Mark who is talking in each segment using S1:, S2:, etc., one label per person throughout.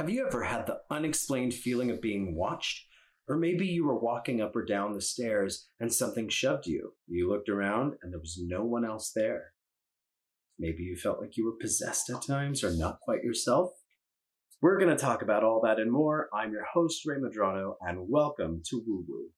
S1: Have you ever had the unexplained feeling of being watched? Or maybe you were walking up or down the stairs and something shoved you. You looked around and there was no one else there. Maybe you felt like you were possessed at times or not quite yourself. We're going to talk about all that and more. I'm your host, Rey Medrano, and welcome to Woo Woo.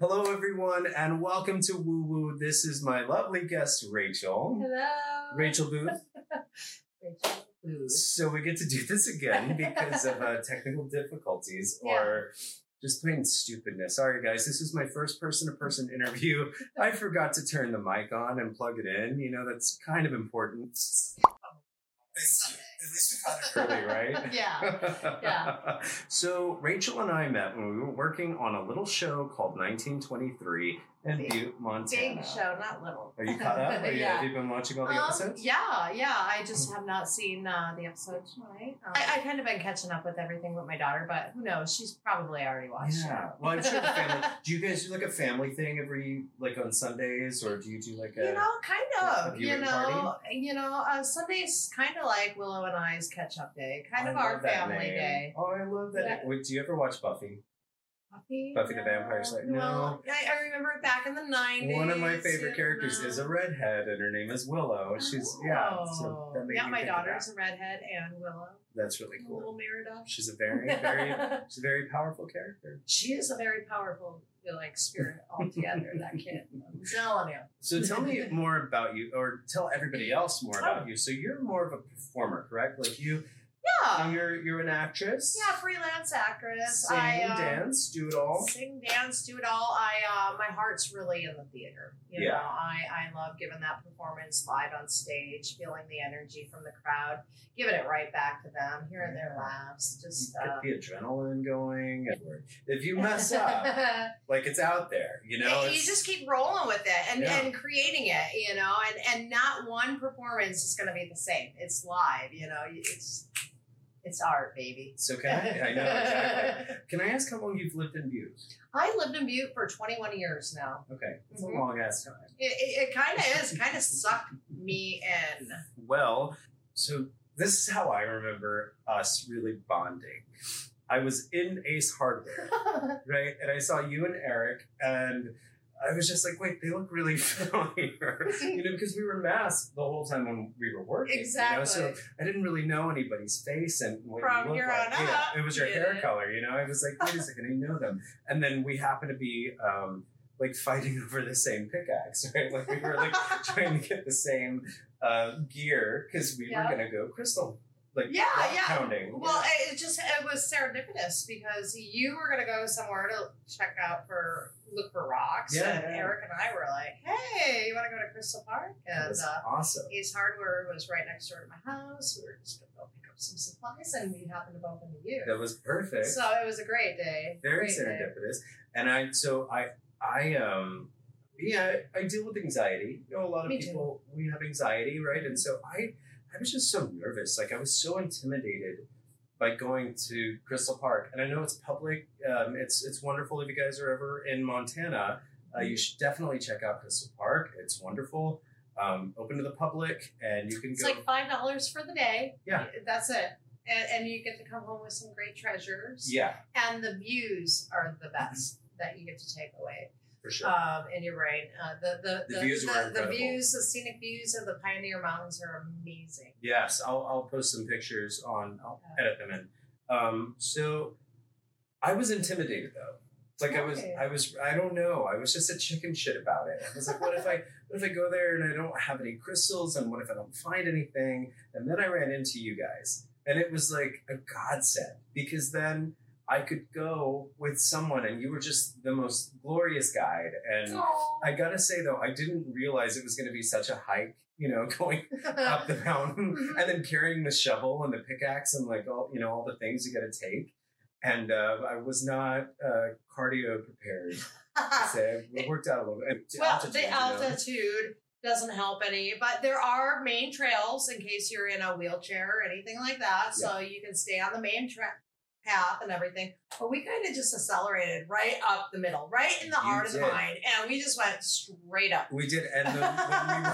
S1: Hello, everyone, and welcome to Woo Woo. This is my lovely guest, Rachel.
S2: Hello.
S1: Rachel Boothe.
S2: Rachel Boothe.
S1: So we get to do this again because of uh, technical difficulties or just plain stupidness. Sorry, guys. This is my first person-to-person interview. I forgot to turn the mic on and plug it in. You know that's kind of important. At least we caught it early, right?
S2: Yeah. Yeah.
S1: So Rachel and I met when we were working on a little show called 1923 in
S2: Big-
S1: Butte, Montana.
S2: Big show, not little.
S1: Are you caught up? Are you,
S2: yeah.
S1: Have you been watching all the
S2: Um,
S1: episodes?
S2: yeah, yeah. I just have not seen uh, the episode tonight. Um, I, I kind of been catching up with everything with my daughter, but who knows? She's probably already watched
S1: Yeah.
S2: it.
S1: Well, I'm sure the family. Do you guys do like a family thing every like on Sundays, or do you do like a?
S2: You know, kind of. You know, you know. Uh, Sunday's kind of like Willow and I's catch-up day, kind
S1: I
S2: of our family
S1: name.
S2: day.
S1: Oh, I love that.
S2: Yeah.
S1: Wait, do you ever watch Buffy?
S2: Buffy,
S1: Buffy the Vampire Slayer? No.
S2: Well, I, I remember it back in the nineties.
S1: One of my favorite characters is a redhead, and her name is Willow. She's yeah. So
S2: Oh. yeah, my daughter's a redhead and Willow,
S1: That's really
S2: a little
S1: cool.
S2: Merida.
S1: She's a very, very, she's a very powerful character.
S2: she is a very powerful like spirit altogether. that kid, I'm telling you.
S1: So tell me more about you, or tell everybody else more about
S2: Oh.
S1: you. So you're more of a performer, correct? Like you,
S2: Yeah,
S1: you're you're an actress.
S2: yeah, freelance actress.
S1: Sing,
S2: I um,
S1: dance, do it all.
S2: Sing, dance, do it all. I uh, my heart's really in the theater. You
S1: Yeah.
S2: know, I I love giving that performance live on stage, feeling the energy from the crowd, giving it right back to them, hearing their laughs. Just
S1: You
S2: uh,
S1: get the adrenaline going. If you mess up, like it's out there, you know.
S2: you just keep rolling with it and,
S1: Yeah.
S2: and creating it, you know, and, and not one performance is going to be the same. It's live, you know, it's it's art, baby.
S1: So can I? I know exactly. Can I ask how long you've lived in Butte?
S2: I lived in Butte for 21 years now.
S1: Okay, it's
S2: Mhm.
S1: a long ass time.
S2: It, it, it kind of is, kind of sucked me in.
S1: Well, so this is how I remember us really bonding. I was in Ace Hardware, right, and I saw you and Eric, and I was just like, wait, they look really familiar, you know, because we were masked the whole time when we were working. you know,
S2: exactly.
S1: so I didn't really know anybody's face and what
S2: From
S1: you look
S2: here
S1: like.
S2: on
S1: Yeah,
S2: up,
S1: it was your
S2: you
S1: hair color, you know. I was like, wait a second, I know them. And then we happened to be um, like fighting over the same pickaxe, right? Like we were like trying to get the same uh, gear because we
S2: Yeah.
S1: were gonna go crystal, like
S2: Yeah, yeah.
S1: pounding.
S2: Well, it just it was serendipitous because you were gonna go somewhere to check out for look for rocks,
S1: Yeah,
S2: and
S1: yeah.
S2: Eric and I were like, "Hey, you want to go to Crystal Park?"
S1: that
S2: And
S1: was
S2: uh,
S1: awesome.
S2: Ace Hardware was right next door to my house. We were just gonna go pick up some supplies, and we happened to bump into you.
S1: That was perfect.
S2: So it was a great day.
S1: very
S2: great day.
S1: serendipitous. And I, so I, I, um, yeah, I deal with anxiety. You know, a lot of
S2: Me too.
S1: people we have anxiety, right? And so I, I was just so nervous. Like I was so intimidated by going to Crystal Park. And I know it's public. Um, it's it's wonderful if you guys are ever in Montana. Uh, you should definitely check out Crystal Park. It's wonderful. Um, open to the public, and you can
S2: It's
S1: go.
S2: like five dollars for the day.
S1: Yeah.
S2: that's it. And, and you get to come home with some great treasures.
S1: yeah,
S2: And the views are the best that you get to take away.
S1: For sure.
S2: um, in your brain. Uh, the the
S1: The
S2: the,
S1: views
S2: the, the views, the scenic views of the Pioneer Mountains are amazing.
S1: Yes, I'll, I'll post some pictures on. I'll edit them in. Um, so I was intimidated though. Like I was, I was, I don't know. I was just a chicken shit about it. I was like, what if I, what if I go there and I don't have any crystals, and what if I don't find anything? And then I ran into you guys, and it was like a godsend because then I could go with someone, and you were just the most glorious guide. And
S2: Aw.
S1: I gotta say though, I didn't realize it was going to be such a hike. You know, going up the mountain
S2: Mhm.
S1: and then carrying the shovel and the pickaxe and like all you know all the things you got to take. And uh, I was not uh, cardio prepared. So it worked out a little bit.
S2: well,
S1: Altitude,
S2: the
S1: you know.
S2: altitude doesn't help any, but there are main trails in case you're in a wheelchair or anything like that. So you can stay on the main tra- path and everything. But we kind of just accelerated right up the middle, right in the
S1: You
S2: heart of the
S1: did.
S2: mine, and we just went straight up.
S1: We did, and then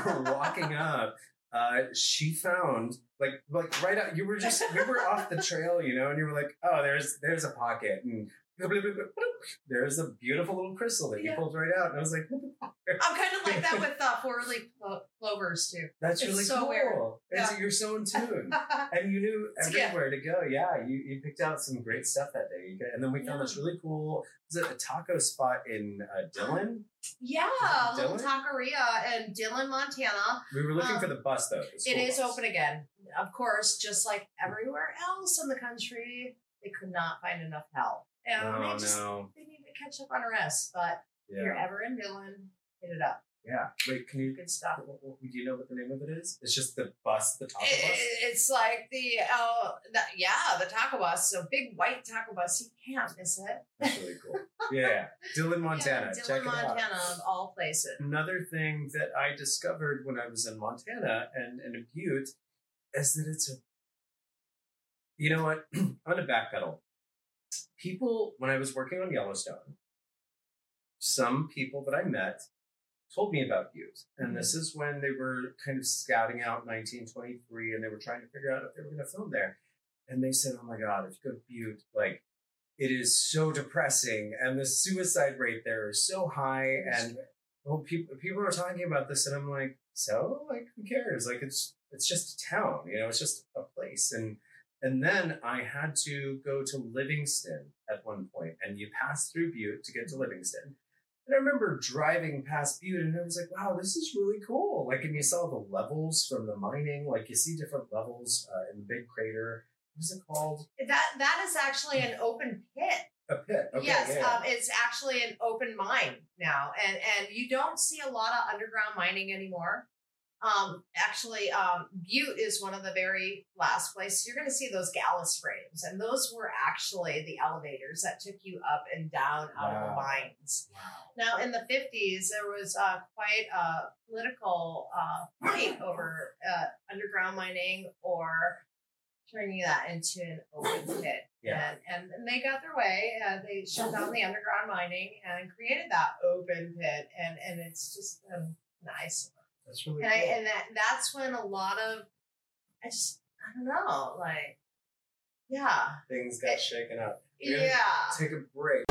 S1: when we were walking up, uh, she found like like right out. You were just we were off the trail, you know, and you were like, oh, there's there's a pocket, and there's a beautiful little crystal that you
S2: Yeah.
S1: pulled right out, and I was like,
S2: I'm kind of like that with uh, four leaf clo- clovers too.
S1: that's
S2: It's
S1: really
S2: so
S1: cool.
S2: weird. Yeah.
S1: You're so in tune. And you knew everywhere to go. Yeah, you, you picked out some great stuff that day. And then we found
S2: Yeah.
S1: this really cool, was it a taco spot in uh, Dillon?
S2: yeah,
S1: it
S2: little
S1: Dillon?
S2: taqueria in Dillon, Montana.
S1: We were looking
S2: Um,
S1: for the bus though. the
S2: It is
S1: bus.
S2: open again. Of course, just like everywhere else in the country, they could not find enough help. And
S1: Oh
S2: they just
S1: no.
S2: they need to catch up on rest. But if you're ever in Dillon, hit it up.
S1: Yeah. Wait, can you
S2: Good stuff.
S1: what- what- Do you know what the name of it is? It's just the bus, the taco
S2: It-
S1: bus.
S2: it's like the uh, the, yeah, the taco bus. So big white taco bus. You can't miss it.
S1: That's really cool. Yeah, Dillon, Montana.
S2: Yeah,
S1: Check
S2: Dillon. Montana, of all places.
S1: Another thing that I discovered when I was in Montana and, and in Butte is that it's a. You know what? I'm gonna backpedal. People, when I was working on Yellowstone, some people that I met told me about Butte, and this is when they were kind of scouting out 1923, and they were trying to figure out if they were going to film there. And they said, "Oh my God, if you go to Butte, like." It is so depressing, and the suicide rate there is so high, and well, people people are talking about this, and I'm like, so like, who cares? Like, it's it's just a town, you know, it's just a place, and and then I had to go to Livingston at one point, and you pass through Butte to get to Livingston. And I remember driving past Butte, and I was like, wow, this is really cool. Like, and you saw the levels from the mining, like you see different levels uh, in the big crater. What is it called?
S2: That that is actually an open pit.
S1: A pit. Okay,
S2: yes,
S1: yeah, yeah.
S2: Um, it's actually an open mine now, and and you don't see a lot of underground mining anymore. Um, actually, um, Butte is one of the very last places you're going to see those gallus frames, and those were actually the elevators that took you up and down out of the mines.
S1: wow.
S2: Now, in the 50s, there was uh, quite a political uh, fight over uh, underground mining or turning that into an open pit.
S1: Yeah.
S2: And, and, they got their way. Uh, they shut down the underground mining and created that open pit. And, and it's just um, nice.
S1: That's really
S2: And,
S1: cool.
S2: I, and that, that's when a lot of, I just, I don't know, like, yeah.
S1: Things got
S2: It-
S1: shaken up. We're
S2: Yeah.
S1: Take a break.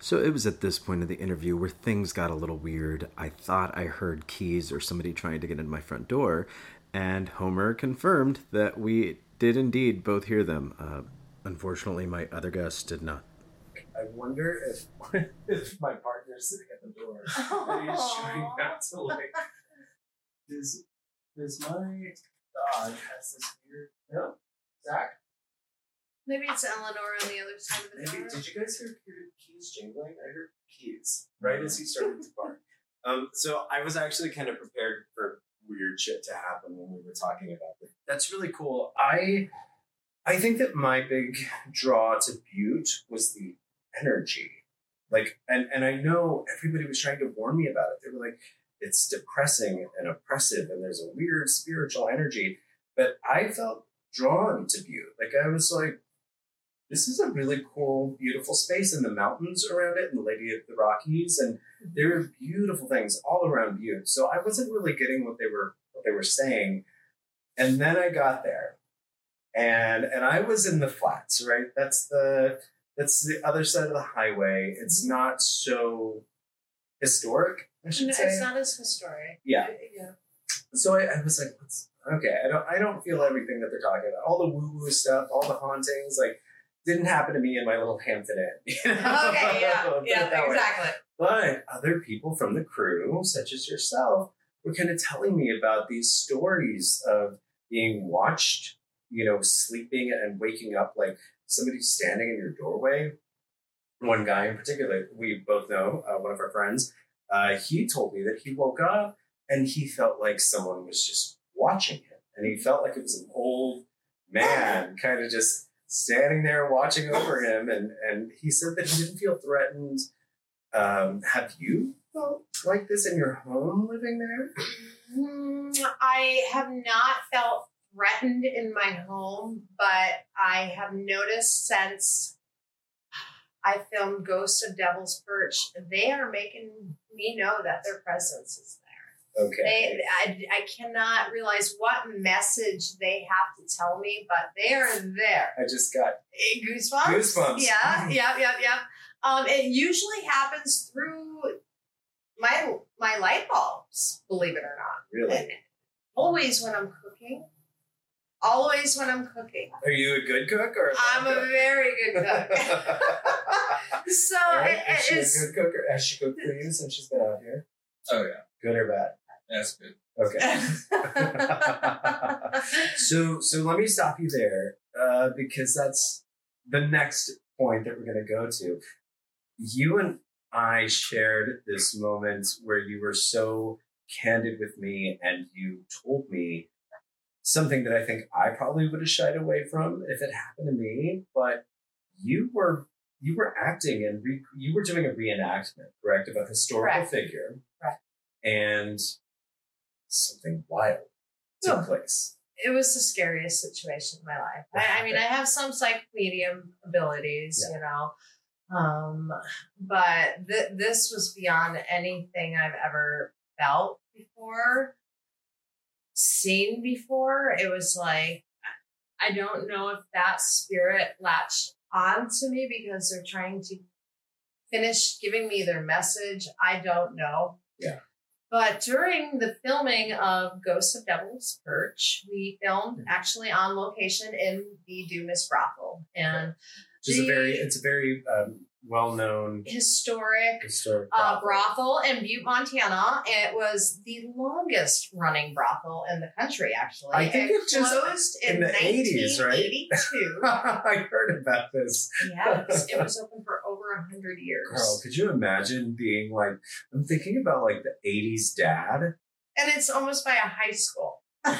S3: So it was at this point of the interview where things got a little weird. I thought I heard keys or somebody trying to get in my front door, and Homer confirmed that we did indeed both hear them. Uh, unfortunately, my other guest did not.
S1: I wonder if if my partner's sitting at the door and he's trying not to like. Does does my dog has this weird? No, Zach.
S2: Maybe it's Elinore on the other side of the
S1: Maybe
S2: door.
S1: did you guys hear hear keys jingling? I heard keys right as he started to bark. Um, so I was actually kind of prepared for weird shit to happen when we were talking about it. That's really cool. I I think that my big draw to Butte was the energy. Like and and I know everybody was trying to warn me about it. They were like, it's depressing and oppressive and there's a weird spiritual energy. But I felt drawn to Butte. Like I was like, this is a really cool, beautiful space and the mountains around it and the Lady of the Rockies and mm-hmm. there are beautiful things all around Butte. So I wasn't really getting what they were what they were saying. And then I got there. And and I was in the flats, right? That's the that's the other side of the highway. It's mm-hmm. not so historic, I should
S2: No,
S1: say.
S2: it's not as historic.
S1: Yeah.
S2: yeah.
S1: So I, I was like, What's, okay, I don't I don't feel everything that they're talking about. All the woo woo stuff, all the hauntings, like didn't happen to me in my little Hampton Inn. you know?
S2: Okay, yeah, yeah,
S1: way.
S2: exactly.
S1: But other people from the crew, such as yourself, were kind of telling me about these stories of being watched, you know, sleeping and waking up like somebody standing in your doorway. One guy in particular, we both know, uh, one of our friends, uh, he told me that he woke up and he felt like someone was just watching him. And he felt like it was an old man kind of just standing there watching over him. And, and he said that he didn't feel threatened. Um, have you felt like this in your home living there?
S2: Mm, I have not felt threatened in my home, but I have noticed since I filmed Ghost of Devil's Perch, they are making me know that their presence is there.
S1: Okay.
S2: They, I, I cannot realize what message they have to tell me, but they are there.
S1: I just got
S2: Eh, Goosebumps.
S1: Goosebumps.
S2: Yeah, yeah, yeah, yeah. Um, it usually happens through my my light bulbs. Believe it or not.
S1: really.
S2: Always when I'm cooking. Always when I'm cooking.
S1: Are you a good cook or? a
S2: I'm
S1: bad
S2: a very good cook. so
S1: All right.
S2: it-
S1: Is she a good cook or has she cooked for you since she's been out here?
S4: Oh yeah,
S1: Good or bad?
S4: that's good.
S1: Okay. so so let me stop you there uh, because that's the next point that we're going to go to. You and I shared this moment where you were so candid with me and you told me something that I think I probably would have shied away from if it happened to me, but you were you were acting and re- you were doing a reenactment, correct, of a historical
S2: Correct.
S1: figure,
S2: Correct.
S1: and something wild took
S2: Oh.
S1: place.
S2: it was the scariest situation in my life. I, I mean, I have some psychic medium abilities, you know, um, but th- this was beyond anything I've ever felt before, seen before. It was like, I don't know if that spirit latched on to me because they're trying to finish giving me their message. I don't know.
S1: Yeah.
S2: But during the filming of Ghost of Devil's Perch, we filmed actually on location in the Dumas brothel and
S1: Which is a very it's a very um, well known
S2: historic
S1: historic
S2: uh,
S1: brothel.
S2: in Butte, Montana. It was the longest running brothel in the country, actually.
S1: I think it just-
S2: closed in,
S1: in the 80s, right?
S2: 1982.
S1: I heard about this.
S2: yeah, it was, it was open for over a hundred years.
S1: Girl, could you imagine being like I'm thinking about like the 80s dad?
S2: and it's almost by a high school.
S1: you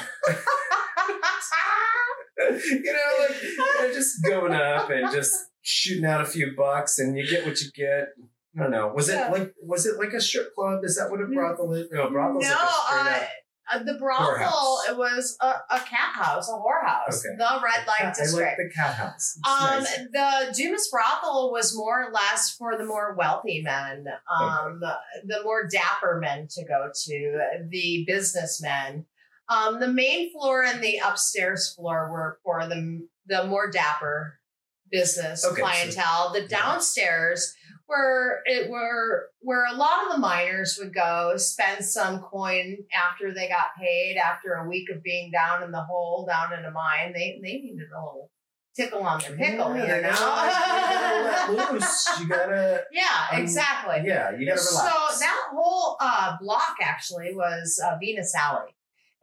S1: know, like they're just going up and just shooting out a few bucks and you get what you get. I don't know. Was
S2: Yeah.
S1: it like was it like a strip club? Is that what a brothel is? No, brothel's
S2: no,
S1: like a straight
S2: uh, uh, the brothel it was a, a cat house, a whorehouse,
S1: Okay.
S2: the red light district.
S1: I like the cat house.
S2: Um,
S1: nice.
S2: the Dumas brothel was more or less for the more wealthy men, um, the more dapper men to go to, the businessmen. Um, the main floor and the upstairs floor were for the the more dapper business
S1: Okay, so-
S2: clientele. the downstairs were it were where a lot of the miners would go spend some coin after they got paid after a week of being down in the hole down in a mine. They they needed a little tickle on their pickle,
S1: Yeah,
S2: you know.
S1: gotta loose. You gotta
S2: yeah,
S1: Um,
S2: exactly.
S1: yeah, you gotta relax.
S2: So that whole uh, block actually was uh, Venus Alley,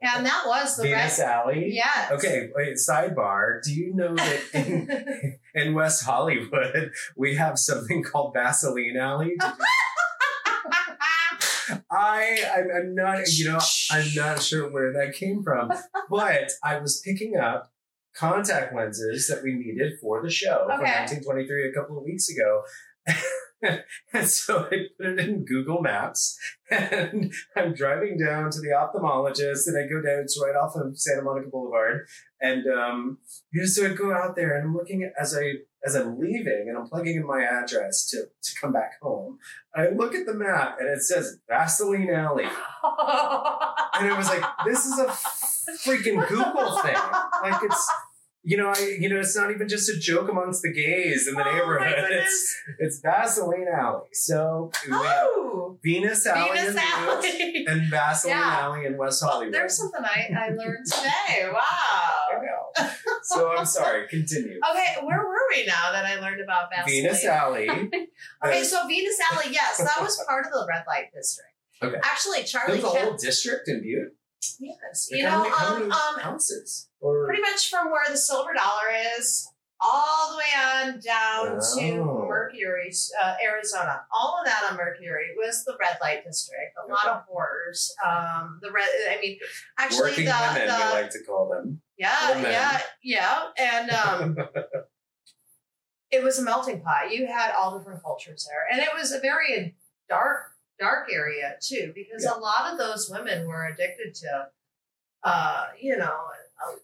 S2: and that was the
S1: Venus
S2: red.
S1: Alley.
S2: Yeah.
S1: Okay, wait, sidebar. Do you know that in, in West Hollywood we have something called Vaseline Alley? I, I'm, I'm not, you know, I'm not sure where that came from, but I was picking up contact lenses that we needed for the show for
S2: Okay.
S1: 1923 a couple of weeks ago. and so I put it in Google Maps and I'm driving down to the ophthalmologist and I go down, it's right off of Santa Monica Boulevard. And um, you know, so I go out there and I'm looking at, as I as I'm leaving and I'm plugging in my address to, to come back home. I look at the map and it says Vaseline Alley. And it was like, this is a freaking Google thing. Like it's you know, I you know, it's not even just a joke amongst the gays in the
S2: Oh,
S1: neighborhood. It's it's Vaseline Alley. So
S2: Oh,
S1: Venus Alley
S2: Venus Alley.
S1: and Vaseline
S2: Yeah.
S1: Alley in West Hollywood.
S2: there's something I, I learned today.
S1: I
S2: Wow.
S1: know. So I'm sorry. Continue.
S2: Okay, where were we now that I learned about Vaseline?
S1: Venus Alley.
S2: Okay, uh, so Venus Alley, yes, that was part of the red light district.
S1: Okay.
S2: Actually, Charlie
S1: There's a whole district in Butte.
S2: Yes.
S1: Like
S2: You know,
S1: many,
S2: um,
S1: many
S2: um,
S1: houses? Or
S2: pretty much from where the silver dollar is all the way on down
S1: Oh.
S2: to Mercury, uh, Arizona. All of that on Mercury was the red light district. A lot of horrors. Um, the red. I mean, actually,
S1: Working
S2: the,
S1: women,
S2: the
S1: we like to call them.
S2: yeah, yeah, yeah, and um, it was a melting pot. You had all different cultures there, and it was a very dark, dark area too, because a lot of those women were addicted to, uh, you know,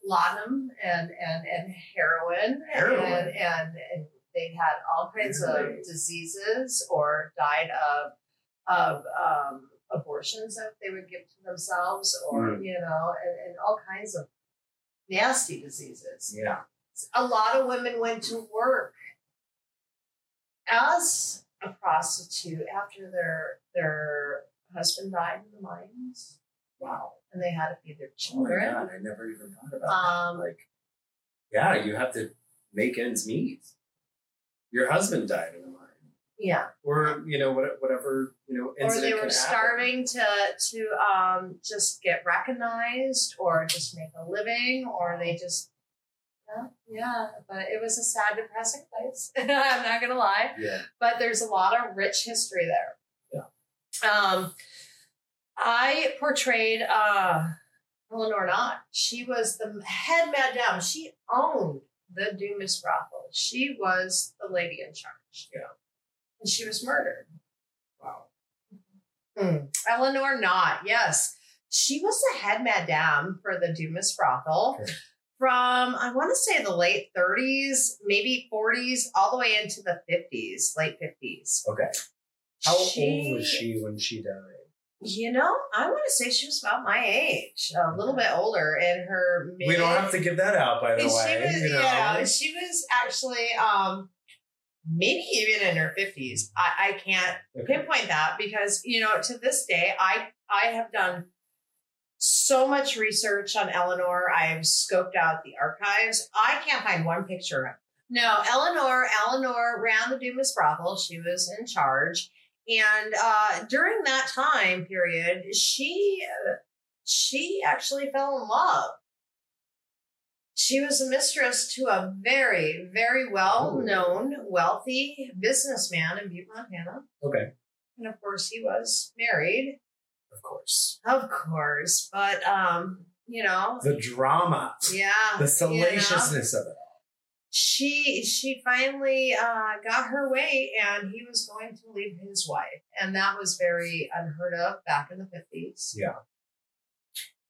S2: laudanum and and and heroin,
S1: Heroin.
S2: And, and and they had all kinds of diseases or died of of um, abortions that they would give to themselves, or
S1: Mm.
S2: you know, and, and all kinds of nasty diseases
S1: Yeah.
S2: a lot of women went to work as a prostitute after their their husband died in the mines
S1: Wow.
S2: and they had to feed their
S1: Oh my
S2: children.
S1: god, I never even thought about
S2: Um,
S1: that. Like, yeah, you have to make ends meet. Your husband died in the mine,
S2: yeah,
S1: or you know, whatever you know,
S2: or they were
S1: happen.
S2: starving to to um, just get recognized or just make a living, or they just yeah. But it was a sad, depressing place. I'm not gonna lie.
S1: Yeah.
S2: but there's a lot of rich history there.
S1: Yeah.
S2: Um, I portrayed uh, Elinore Knott. She was the head madame. She owned the Dumas brothel. She was the lady in charge.
S1: Yeah.
S2: And she was murdered.
S1: Wow.
S2: Mm. Elinore Knott, yes. She was the head madame for the Dumas brothel
S1: Okay.
S2: From, I want to say, the late 30s, maybe 40s, all the way into the 50s, late 50s.
S1: Okay. How old was she when she died?
S2: You know, I want to say she was about my age, a little bit older in her mid.
S1: We don't have to give that out, by the
S2: she
S1: way.
S2: was,
S1: you know?
S2: yeah, she was actually um, maybe even in her fifties. I, I can't
S1: Okay.
S2: pinpoint that because you know to this day I I have done so much research on Elinore. I have scoped out the archives. I can't find one picture of her. No, Elinore. Elinore ran the Dumas brothel. She was in charge, and uh, during that time period, she she actually fell in love. She was a mistress to a very, very well known, wealthy businessman in Butte, Montana.
S1: Okay.
S2: And of course, he was married,
S1: Of course.
S2: of course. But, um, you know,
S1: The drama,
S2: yeah.
S1: the
S2: you know,
S1: salaciousness of it.
S2: she she finally uh, got her way, and he was going to leave his wife, and that was very unheard of back in the fifties.
S1: Yeah.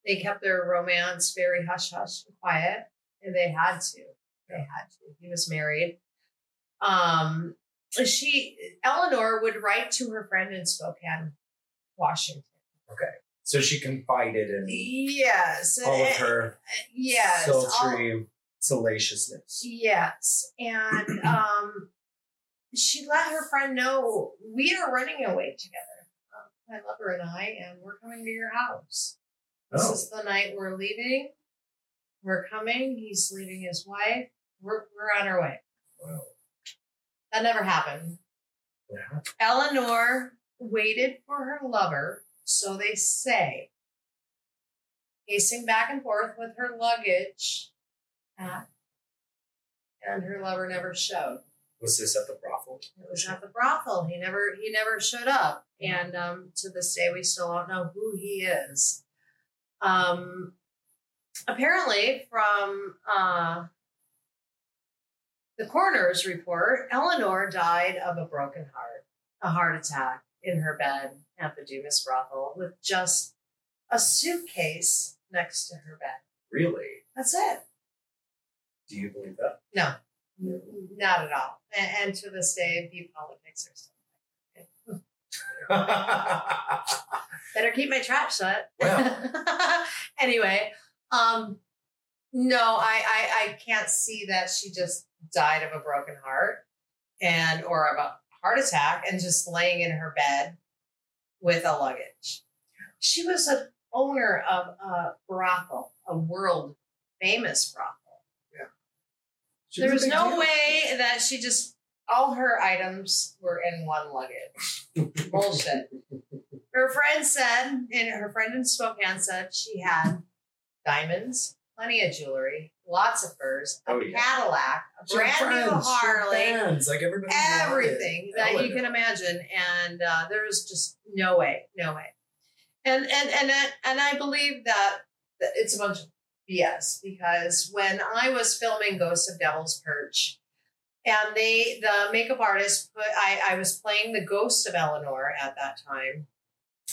S2: They kept their romance very hush hush and quiet, and they had to. They had to. He was married. Um, she Elinore would write to her friend in Spokane, Washington.
S1: So she confided in
S2: Yes,
S1: all of her
S2: yes, all-
S1: sultry salaciousness.
S2: Yes, and um, she let her friend know we are running away together. Um, my lover and I, and we're coming to your house. This
S1: Oh.
S2: is the night we're leaving. We're coming. He's leaving his wife. We're we're on our way.
S1: Wow.
S2: That never happened.
S1: Yeah.
S2: Elinore waited for her lover, so they say, pacing back and forth with her luggage, packed, and her lover never showed.
S1: Was this at the brothel?
S2: It was at the brothel. He never he never showed up, and um, to this day we still don't know who he is. Um, apparently, from uh, the coroner's report, Elinore died of a broken heart, a heart attack in her bed at the Dumas brothel with just a suitcase next to her bed.
S1: Really?
S2: That's it.
S1: Do you believe that?
S2: No, not at all. And, and to this day, the politics are still. better keep my trap shut. Well. anyway, um, no, I, I I can't see that she just died of a broken heart and or of a heart attack and just laying in her bed with a luggage. She was an owner of a brothel, a world famous brothel.
S1: She
S2: There
S1: a
S2: was no
S1: deal.
S2: way that she just all her items were in one luggage. Bullshit. Her friend said, and her friend in Spokane said she had diamonds, plenty of jewelry, lots of furs, a
S1: Oh, yeah.
S2: Cadillac, a brand new
S1: friends, had
S2: Harley,
S1: fans, like everybody.
S2: everything that you can imagine, and uh, there was just no way, no way. And and and I- and I believe that, that it's a bunch of BS because when I was filming Ghosts of Devil's Perch, and they the makeup artist put I I was playing the ghost of Elinore at that time.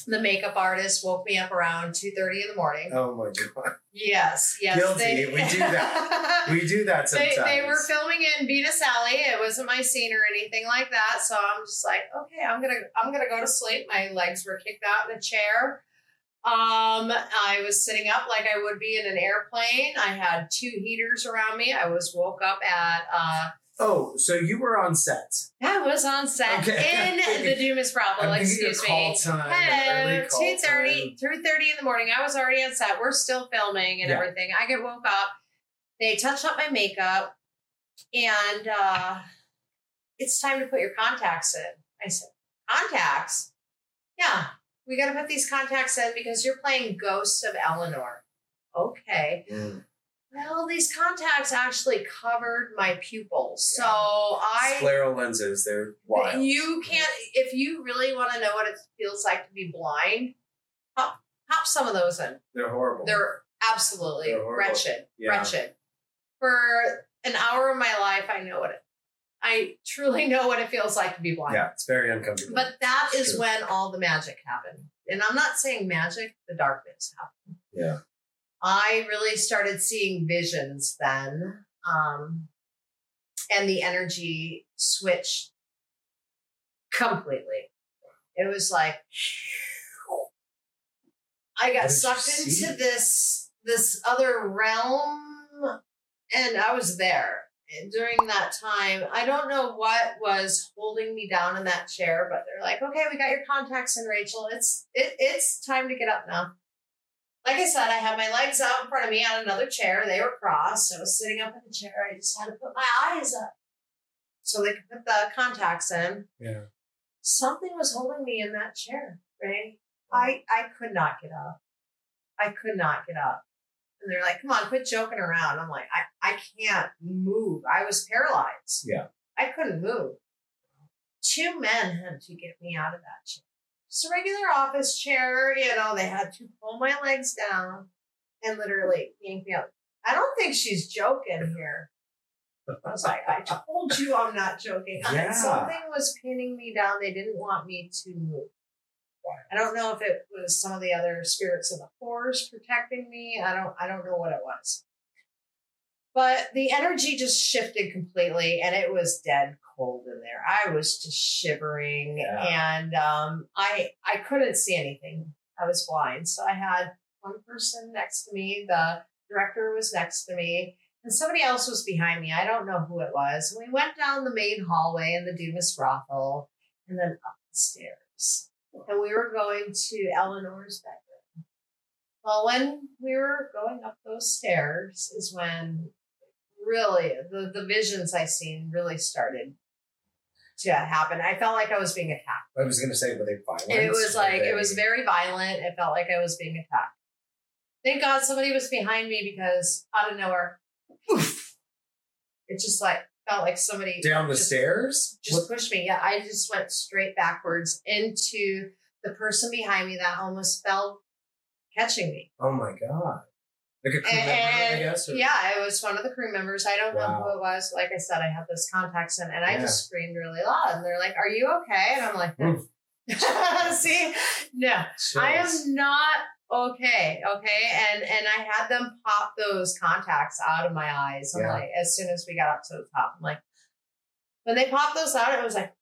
S2: The makeup artist woke me up around two thirty in the morning.
S1: Oh my god,
S2: Yes, yes,
S1: Guilty. We do that. we do that sometimes.
S2: they were filming in Venus Alley. It wasn't my scene or anything like that. So I'm just like, okay, I'm gonna I'm gonna go to sleep. My legs were kicked out in a chair. Um, I was sitting up like I would be in an airplane. I had two heaters around me. I was woke up at uh
S1: Oh, so you were on set.
S2: I was on set
S1: Okay.
S2: in the Dumas brothel.
S1: I'm
S2: Excuse me.
S1: time.
S2: Hello, two thirty,
S1: time.
S2: three thirty in the morning. I was already on set. We're still filming and
S1: Yeah.
S2: everything. I get woke up. They touch up my makeup, and uh, it's time to put your contacts in. I said, contacts? Yeah, we got to put these contacts in because you're playing Ghosts of Elinore. Okay.
S1: Mm.
S2: Well, these contacts actually covered my pupils, so I
S1: Scleral lenses, they're wild.
S2: you can't if you really want to know what it feels like to be blind. Pop, pop some of those in.
S1: They're horrible.
S2: They're absolutely
S1: They're horrible.
S2: wretched,
S1: Yeah.
S2: wretched. For an hour of my life, I know what it. I truly know what it feels like to be blind.
S1: yeah, it's very uncomfortable.
S2: But that
S1: It's
S2: is
S1: true.
S2: when all the magic happened. And I'm not saying magic, the darkness happened.
S1: Yeah.
S2: I really started seeing visions then. Um, and the energy switched completely. It was like I got sucked into this this other realm and I was there And during that time. I don't know what was holding me down in that chair, but they're like, "Okay, we got your contacts in, Rachel. It's it, it's time to get up now." Like I said, I had my legs out in front of me on another chair. They were crossed. I was sitting up in the chair. I just had to put my eyes up so they could put the contacts in.
S1: yeah.
S2: Something was holding me in that chair, right? I I could not get up. I could not get up. And they're like, come on, quit joking around. I'm like, I, I can't move. I was paralyzed.
S1: Yeah.
S2: I couldn't move. Two men had to get me out of that chair. Just a regular office chair, you know, they had to pull my legs down and literally yank me out. I don't think she's joking here. I was like, I told you I'm not joking.
S1: Yeah.
S2: Something was pinning me down. They didn't want me to move. I don't know if it was some of the other spirits of the forest protecting me. I don't I don't know what it was. But the energy just shifted completely and it was dead cold in there. I was just shivering
S1: Yeah.
S2: and um, I I couldn't see anything. I was blind. So I had one person next to me, the director was next to me, and somebody else was behind me. I don't know who it was. We went down the main hallway in the Dumas brothel and then up the stairs. And we were going to Elinore's bedroom. Well, when we were going up those stairs is when really the, the visions I seen really started to happen. I felt like I was being attacked.
S1: I was gonna say, were they violent?
S2: It was like
S1: they-
S2: it was very violent. It felt like I was being attacked. Thank God somebody was behind me because out of nowhere, poof, it just like felt like somebody
S1: down the
S2: just,
S1: stairs.
S2: just
S1: What-
S2: pushed me. Yeah, I just went straight backwards into the person behind me that almost fell catching me.
S1: Oh my god! Like a crew member, I
S2: And
S1: guess. or-
S2: yeah, it was one of the crew members. I don't know who it was. Like I said, I had those contacts in, and I
S1: Yeah.
S2: just screamed really loud. And they're like, "Are you okay?" And I'm like,
S1: Mm.
S2: "See, no, I am not okay. Okay." And and I had them pop those contacts out of my eyes. I'm
S1: Yeah.
S2: like, as soon as we got up to the top, I'm like, when they popped those out, it was like,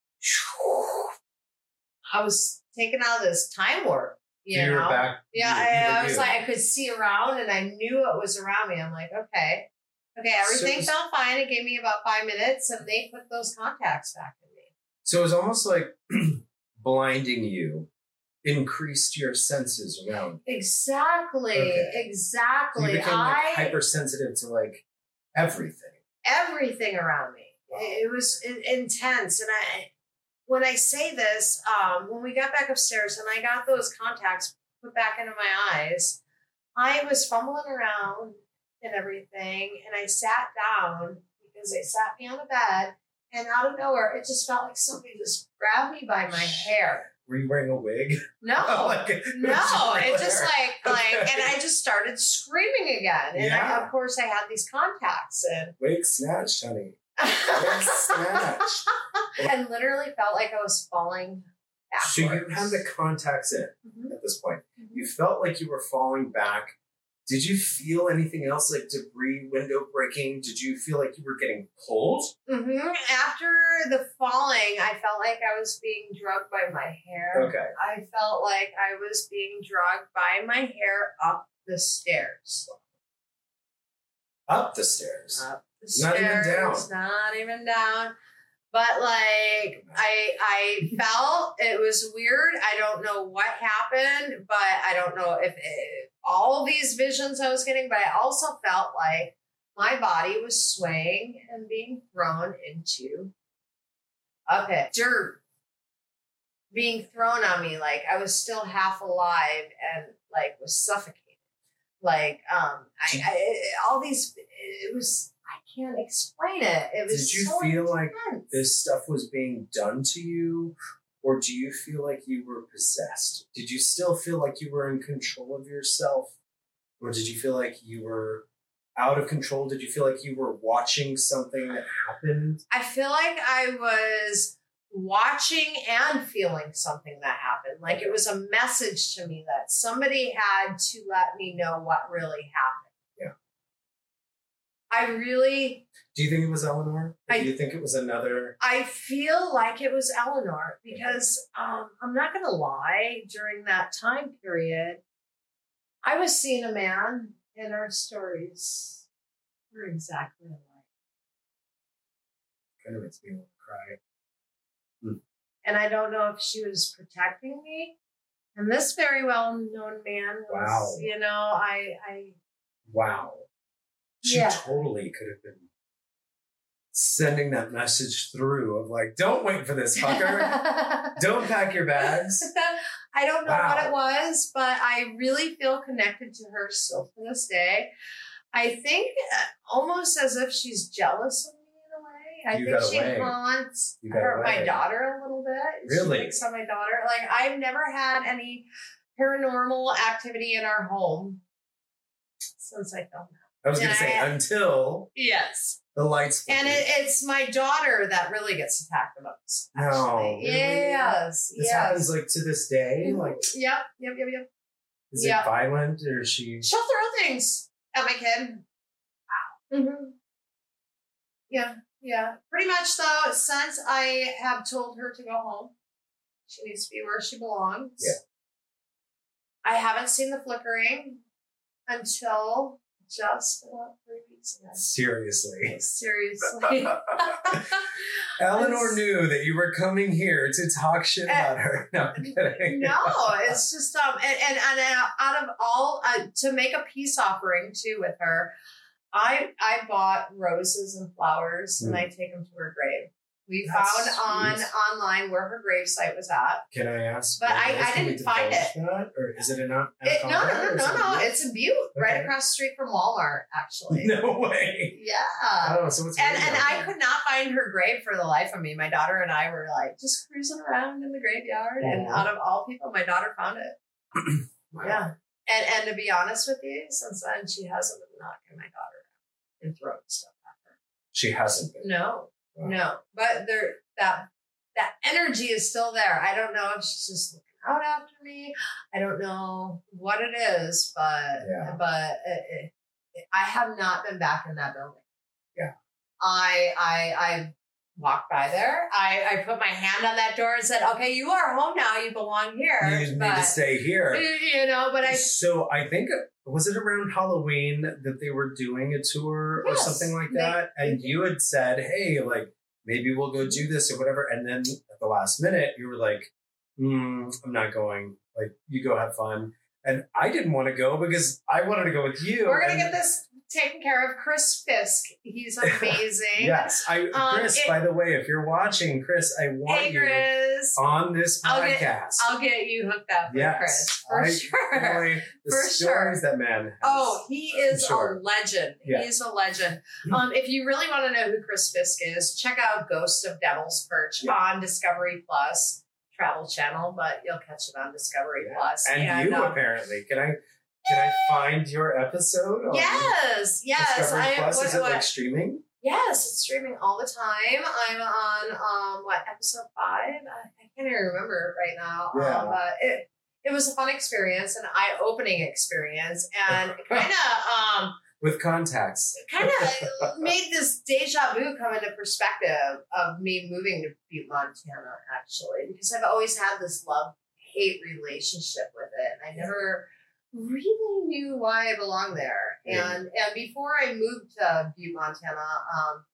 S2: I was taken out of this time warp. You
S1: So you
S2: know,
S1: back.
S2: yeah,
S1: you-
S2: I, I was like, I could see around and I knew it was around me. I'm like, okay. Okay, everything
S1: So-
S2: felt fine. It gave me about five minutes and they put those contacts back in me.
S1: So it was almost like blinding you increased your senses around.
S2: Exactly.
S1: Okay. So
S2: Exactly.
S1: you became like
S2: I
S1: hypersensitive to like everything.
S2: everything around me. It, it was intense. And I when I say this, um, when we got back upstairs and I got those contacts put back into my eyes, I was fumbling around and everything. And I sat down because they sat me on a bed. And out of nowhere, it just felt like somebody just grabbed me by my hair.
S1: Were you wearing a wig?
S2: No.
S1: Like,
S2: No, it just like like,
S1: Okay.
S2: and I just started screaming again. And I, of course, I had these contacts, and
S1: wig snatched, honey. Wig snatched.
S2: and literally felt like I was falling
S1: So you had the contacts in
S2: Mhm.
S1: at this point.
S2: Mhm.
S1: You felt like you were falling back. Did you feel anything else like debris, window breaking? Did you feel like you were getting pulled?
S2: hmm After the falling, I felt like I was being drugged by my hair.
S1: Okay.
S2: I felt like I was being drugged by my hair up the stairs.
S1: Up the stairs.
S2: Up the
S1: Not even
S2: down. Not even down. But like I I felt it was weird. I don't know what happened, but I don't know if it, all these visions I was getting, but I also felt like my body was swaying and being thrown into a pit. Dirt being thrown on me like I was still half alive and like was suffocated. Like um I, I all these it was I can't explain it. It was
S1: Did you
S2: so
S1: feel like. This stuff was being done to you, or do you feel like you were possessed? Did you still feel like you were in control of yourself, or did you feel like you were out of control? Did you feel like you were watching something that happened?
S2: I feel like I was watching and feeling something that happened. Like it was a message to me that somebody had to let me know what really happened.
S1: Yeah.
S2: I really,
S1: Do you think it was Elinore? Or
S2: I-
S1: do you think it was another?
S2: I feel like it was Elinore because um, I'm not going to lie, during that time period, I was seeing a man in our stories. We're exactly alike.
S1: Kind of makes me want to cry.
S2: And I don't know if she was protecting me. And this very well known man was,
S1: Wow.
S2: you know, I, I,
S1: Wow. She
S2: Yeah.
S1: totally could have been sending that message through of like, don't wait for this fucker. don't pack your bags.
S2: I don't know what it was, but I really feel connected to her still to this day. I think uh, almost as if she's jealous of me in a way. I
S1: You
S2: think
S1: got
S2: she
S1: away.
S2: haunts
S1: You got
S2: her, my
S1: away.
S2: daughter a little bit.
S1: Really?
S2: She on my daughter. Like I've never had any paranormal activity in our home since I filmed that.
S1: I was going to say until
S2: Yes.
S1: the lights.
S2: And
S1: flickered.
S2: it, it's my daughter that really gets attacked the most.
S1: No,
S2: actually.
S1: really?
S2: Yes.
S1: this
S2: yes.
S1: happens like to this day.
S2: Mhm.
S1: Like,
S2: Yep, yep, yep, yep.
S1: is
S2: Yeah.
S1: it violent or is she?
S2: She'll throw things at my kid. Wow. hmm Yeah, yeah. Pretty much though, since I have told her to go home, she needs to be where she belongs.
S1: Yeah.
S2: I haven't seen the flickering until just about three weeks ago.
S1: Seriously.
S2: Seriously.
S1: Elinore knew that you were coming here to talk shit about her. No, I'm kidding.
S2: no, it's just um, and and, and uh, out of all uh, to make a peace offering too with her, I I bought roses and flowers and I take them to her grave. We
S1: Hmm. That's
S2: found on
S1: sweet.
S2: online where her grave site was at.
S1: Can I ask?
S2: But I- I didn't find
S1: divulge That? Or is it in a,
S2: It, no, no, no, no, no. It's a Butte right across the street from Walmart, actually.
S1: No way.
S2: Yeah.
S1: Oh, so it's
S2: And and
S1: down
S2: I could not find her grave for the life of me. My daughter and I were like just cruising around in the graveyard, and out of all people, my daughter found it.
S1: Wow.
S2: Yeah. And and to be honest with you, since then she hasn't been knocking my daughter out and throwing stuff at her.
S1: She hasn't been.
S2: No,
S1: Wow.
S2: no. But there that that energy is still there. I don't know if she's just looking out after me. I don't know what it is, but
S1: Yeah.
S2: but it, it, I have not been back in that building.
S1: Yeah.
S2: I I I walked by there. I I put my hand on that door and said, "Okay, you are home now. You belong here."
S1: You need to stay here.
S2: you know, but I
S1: so I think was it around Halloween that they were doing a tour or something like
S2: they-
S1: that, and you had said, "Hey, like maybe we'll go do this or whatever," and then at the last minute you were like, mm, "I'm not going. Like you go have fun." And I didn't want to go because I wanted to go with you.
S2: we're gonna
S1: and-
S2: get this taking care of Chris Fisk. He's amazing.
S1: Yes, I
S2: Um,
S1: Chris.
S2: it-
S1: by the way, if you're watching, Chris, I want
S2: Hey,
S1: you on this
S2: I'll get-
S1: podcast.
S2: I'll get you hooked up with
S1: yes,
S2: Chris for
S1: I,
S2: sure.
S1: The
S2: For
S1: stories that man. Has.
S2: Oh, he is
S1: Sure.
S2: a legend.
S1: Yeah.
S2: He's a legend. Um, if you really want to know who Chris Fisk is, check out Ghost of Devil's Perch
S1: Yeah.
S2: on Discovery Plus Travel Channel, but you'll catch it on Discovery
S1: Yeah.
S2: Plus.
S1: and you
S2: um,
S1: apparently can I can I find your episode? On
S2: Yes, yes.
S1: Discovery
S2: I
S1: Plus
S2: what-
S1: is it
S2: what-
S1: like streaming?
S2: Yes, it's streaming all the time. I'm on um what episode five? I, I can't even remember right now.
S1: Yeah.
S2: Um, but it it was a fun experience, an eye opening experience, and kind of um
S1: With contacts.
S2: kind of made this deja vu come into perspective of me moving to Butte, Montana, actually, because I've always had this love hate relationship with it, and I never really knew why I belonged there.
S1: Yeah.
S2: And and before I moved to Butte, Montana, um,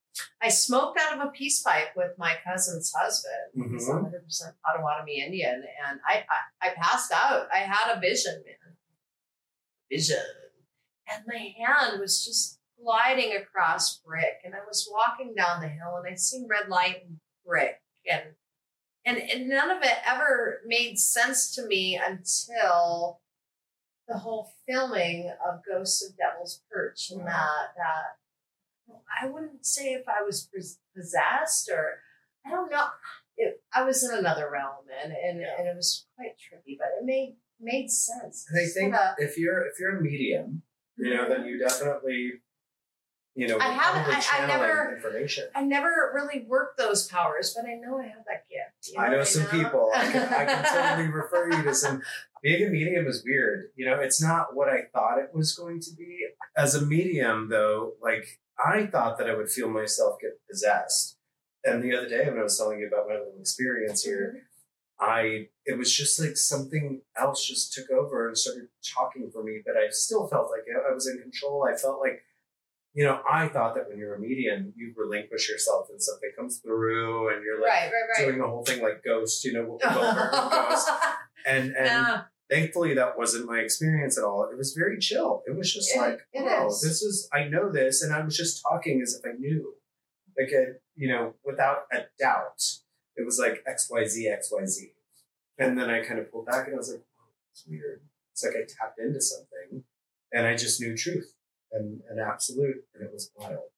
S2: I smoked out of a peace pipe with my cousin's husband. He's
S1: Mhm.
S2: 100 percent Potawatomi Indian, and I, I I passed out. I had a vision, man, vision, and my hand was just gliding across brick, and I was walking down the hill, and I seen red light and brick, and and and none of it ever made sense to me until the whole filming of Ghosts of Devil's Perch, and that that I wouldn't say if I was possessed or I don't know. It, I was in another realm, and and,
S1: Yeah.
S2: and it was quite trippy, but it made made sense.
S1: And I think if you're if you're a medium, you know, then you definitely, you know,
S2: I haven't- I- I never-
S1: information.
S2: I never really worked those powers, but I know I have that gift. you
S1: I know some people. I can, I can totally refer you to some. Being a medium is weird. You know, it's not what I thought it was going to be. As a medium, though, like I thought that I would feel myself get possessed. And the other day, when I was telling you about my little experience here, mm-hmm. I it was just like something else just took over and started talking for me. But I still felt like I was in control. I felt like, you know, I thought that when you're a medium, you relinquish yourself and something comes through, and you're like
S2: right, right, right.
S1: doing the whole thing like Ghost. You know, what we've all heard of Ghost. And and
S2: yeah.
S1: thankfully that wasn't my experience at all. It was very chill. It was just
S2: It-
S1: like, oh,
S2: is.
S1: this is I know this, and I was just talking as if I knew, like a, you know, without a doubt. It was like X Y Z X Y Z, and then I kind of pulled back and I was like, oh, it's weird. It's like I tapped into something, and I just knew truth and an absolute, and it was wild.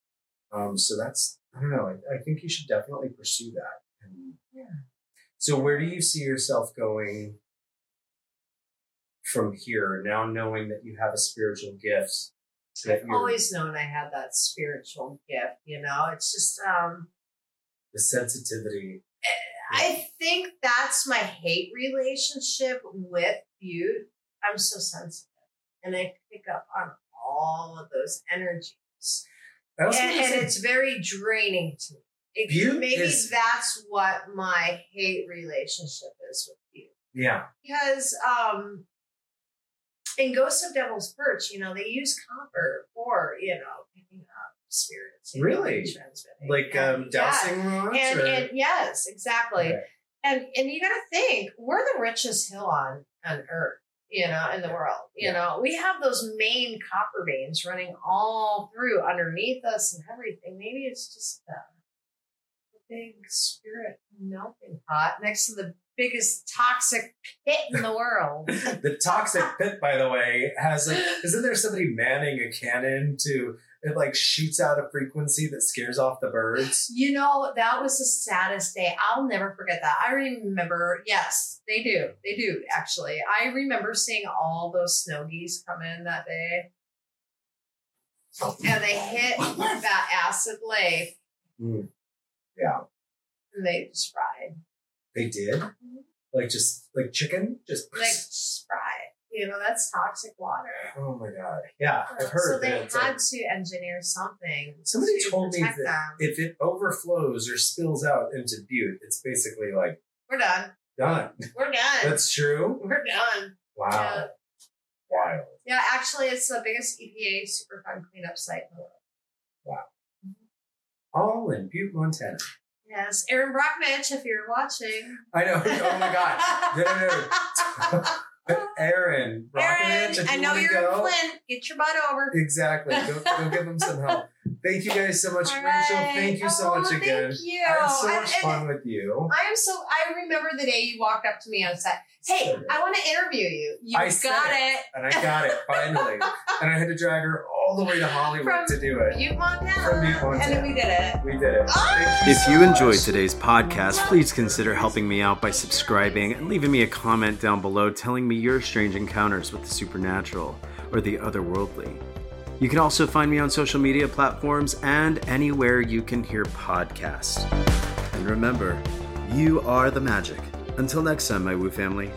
S1: Um, so that's I don't know. I, I think you should definitely pursue that. And
S2: Yeah.
S1: So where do you see yourself going from here now, knowing that you have a spiritual gift? That
S2: I've always known I had that spiritual gift, you know. It's just um
S1: the sensitivity.
S2: I think that's my hate relationship with Butte. I'm so sensitive and I pick up on all of those energies. And, and
S1: it's-
S2: it's very draining to me. It- maybe
S1: is-
S2: that's what my hate relationship is with you.
S1: yeah,
S2: because um in Ghost of Devil's Perch, you know, they use copper for, you know, picking up spirits.
S1: Really?
S2: transmitting.
S1: like um,
S2: And,
S1: dowsing
S2: yeah.
S1: rods.
S2: And, and yes, exactly. And and you gotta think, we're the richest hill on on earth, you know, in the world. You
S1: Yeah.
S2: know, we have those main copper veins running all through underneath us and everything. Maybe it's just a big spirit melting pot next to the biggest toxic pit in the world.
S1: the toxic pit, by the way, has like isn't there somebody manning a cannon to it like shoots out a frequency that scares off the birds?
S2: You know, that was the saddest day. I'll never forget that. I remember, yes, they do. They do, actually. I remember seeing all those snow geese come in that day. And they hit that acid lake
S1: Mm. Yeah,
S2: and they just fried.
S1: they did. Like just like chicken, just
S2: Like, just fried. You know, that's toxic water.
S1: oh my god, yeah, I've heard.
S2: so
S1: they
S2: had
S1: like,
S2: to engineer something.
S1: Somebody
S2: to
S1: told me that
S2: them.
S1: if it overflows or spills out into Butte, it's basically like
S2: We're done.
S1: done.
S2: We're done.
S1: That's true.
S2: We're done.
S1: Wow,
S2: Yeah.
S1: wild.
S2: Yeah, actually, it's the biggest EPA Superfund cleanup site in the world. Wow. Mm-hmm.
S1: All in Butte, Montana.
S2: Yes, Erin Brockovich, if you're watching.
S1: I know. Oh my god. No, no, no.
S2: Erin,
S5: Erin.
S2: I know you're
S5: go-
S2: in Flint. Get your butt over.
S5: Exactly. Go, go give them some help. Thank you guys so much,
S2: All
S5: Rachel. Thank you so
S2: Oh,
S5: much again.
S2: Thank you.
S5: I had so much
S2: and
S5: fun with you.
S2: I am so. I remember the day you walked up to me on set. Hey, I want to interview you. You
S5: I
S2: got
S5: said
S2: it.
S5: And I got it finally. and I had to drag her all the way to Hollywood
S2: From
S5: to do it.
S2: Butte, Montana.
S5: From Butte, Montana.
S2: And then we did it.
S5: We did it.
S2: Oh,
S5: Thank you
S1: If
S5: so
S1: you enjoyed
S5: much.
S1: today's podcast, please consider helping me out by subscribing and leaving me a comment down below telling me your strange encounters with the supernatural or the otherworldly. You can also find me on social media platforms and anywhere you can hear podcasts. And remember, you are the magic. Until next time, my Woo family.